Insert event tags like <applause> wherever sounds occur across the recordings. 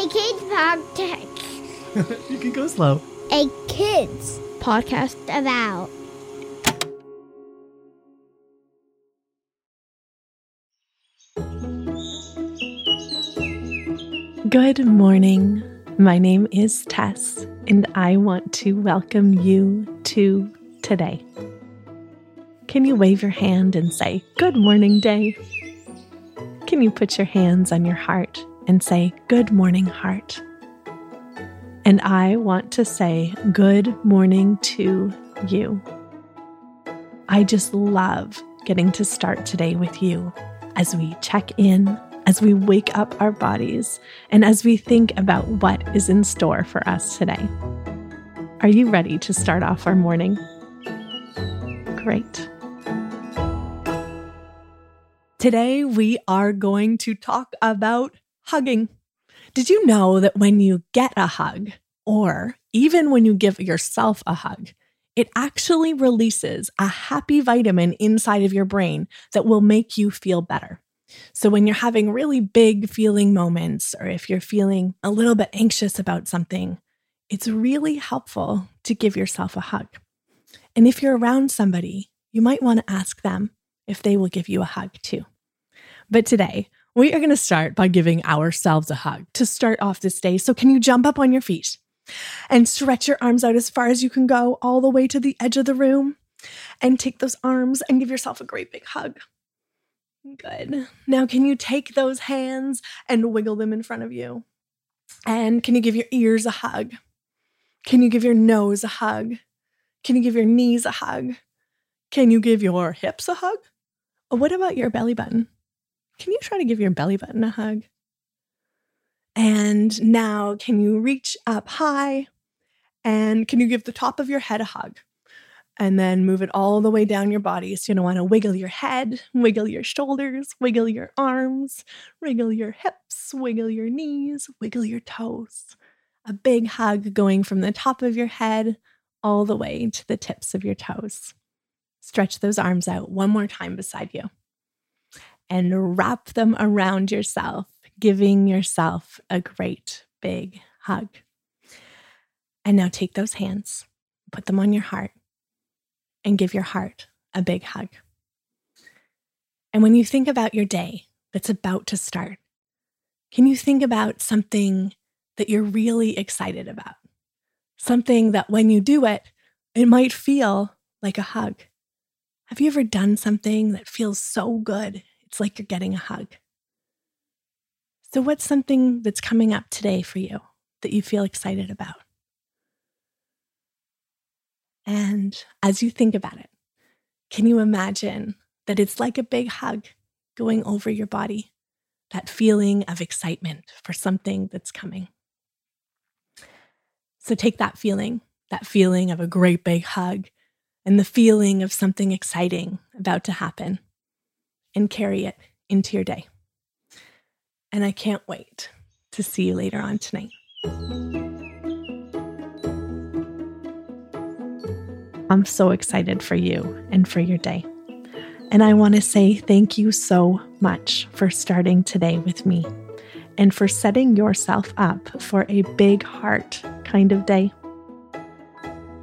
A kids podcast. <laughs> you can go slow. A kids podcast about. Good morning. My name is Taes, and I want to welcome you to today. Can you wave your hand and say, Good morning, day? Can you put your hands on your heart and say, Good morning, heart? And I want to say, Good morning to you. I just love getting to start today with you as we check in as we wake up our bodies and as we think about what is in store for us today. Are you ready to start off our morning? Great. Today, we are going to talk about hugging. Did you know that when you get a hug, or even when you give yourself a hug, it actually releases a happy vitamin inside of your brain that will make you feel better? So, when you're having really big feeling moments, or if you're feeling a little bit anxious about something, it's really helpful to give yourself a hug. And if you're around somebody, you might want to ask them if they will give you a hug too. But today, we are going to start by giving ourselves a hug to start off this day. So, can you jump up on your feet and stretch your arms out as far as you can go, all the way to the edge of the room? And take those arms and give yourself a great big hug. Good. Now, can you take those hands and wiggle them in front of you? And can you give your ears a hug? Can you give your nose a hug? Can you give your knees a hug? Can you give your hips a hug? What about your belly button? Can you try to give your belly button a hug? And now, can you reach up high? And can you give the top of your head a hug? and then move it all the way down your body. So, you don't want to wiggle your head, wiggle your shoulders, wiggle your arms, wiggle your hips, wiggle your knees, wiggle your toes. A big hug going from the top of your head all the way to the tips of your toes. Stretch those arms out one more time beside you and wrap them around yourself, giving yourself a great big hug. And now take those hands, put them on your heart and give your heart a big hug. And when you think about your day that's about to start, can you think about something that you're really excited about? Something that when you do it, it might feel like a hug. Have you ever done something that feels so good? It's like you're getting a hug. So, what's something that's coming up today for you that you feel excited about? And as you think about it, can you imagine that it's like a big hug going over your body? That feeling of excitement for something that's coming. So take that feeling, that feeling of a great big hug, and the feeling of something exciting about to happen, and carry it into your day. And I can't wait to see you later on tonight. I'm so excited for you and for your day. And I want to say thank you so much for starting today with me and for setting yourself up for a big heart kind of day.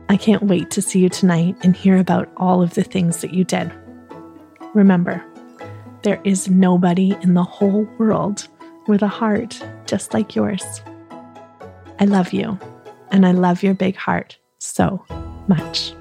I can't wait to see you tonight and hear about all of the things that you did. Remember, there is nobody in the whole world with a heart just like yours. I love you, and I love your big heart so much.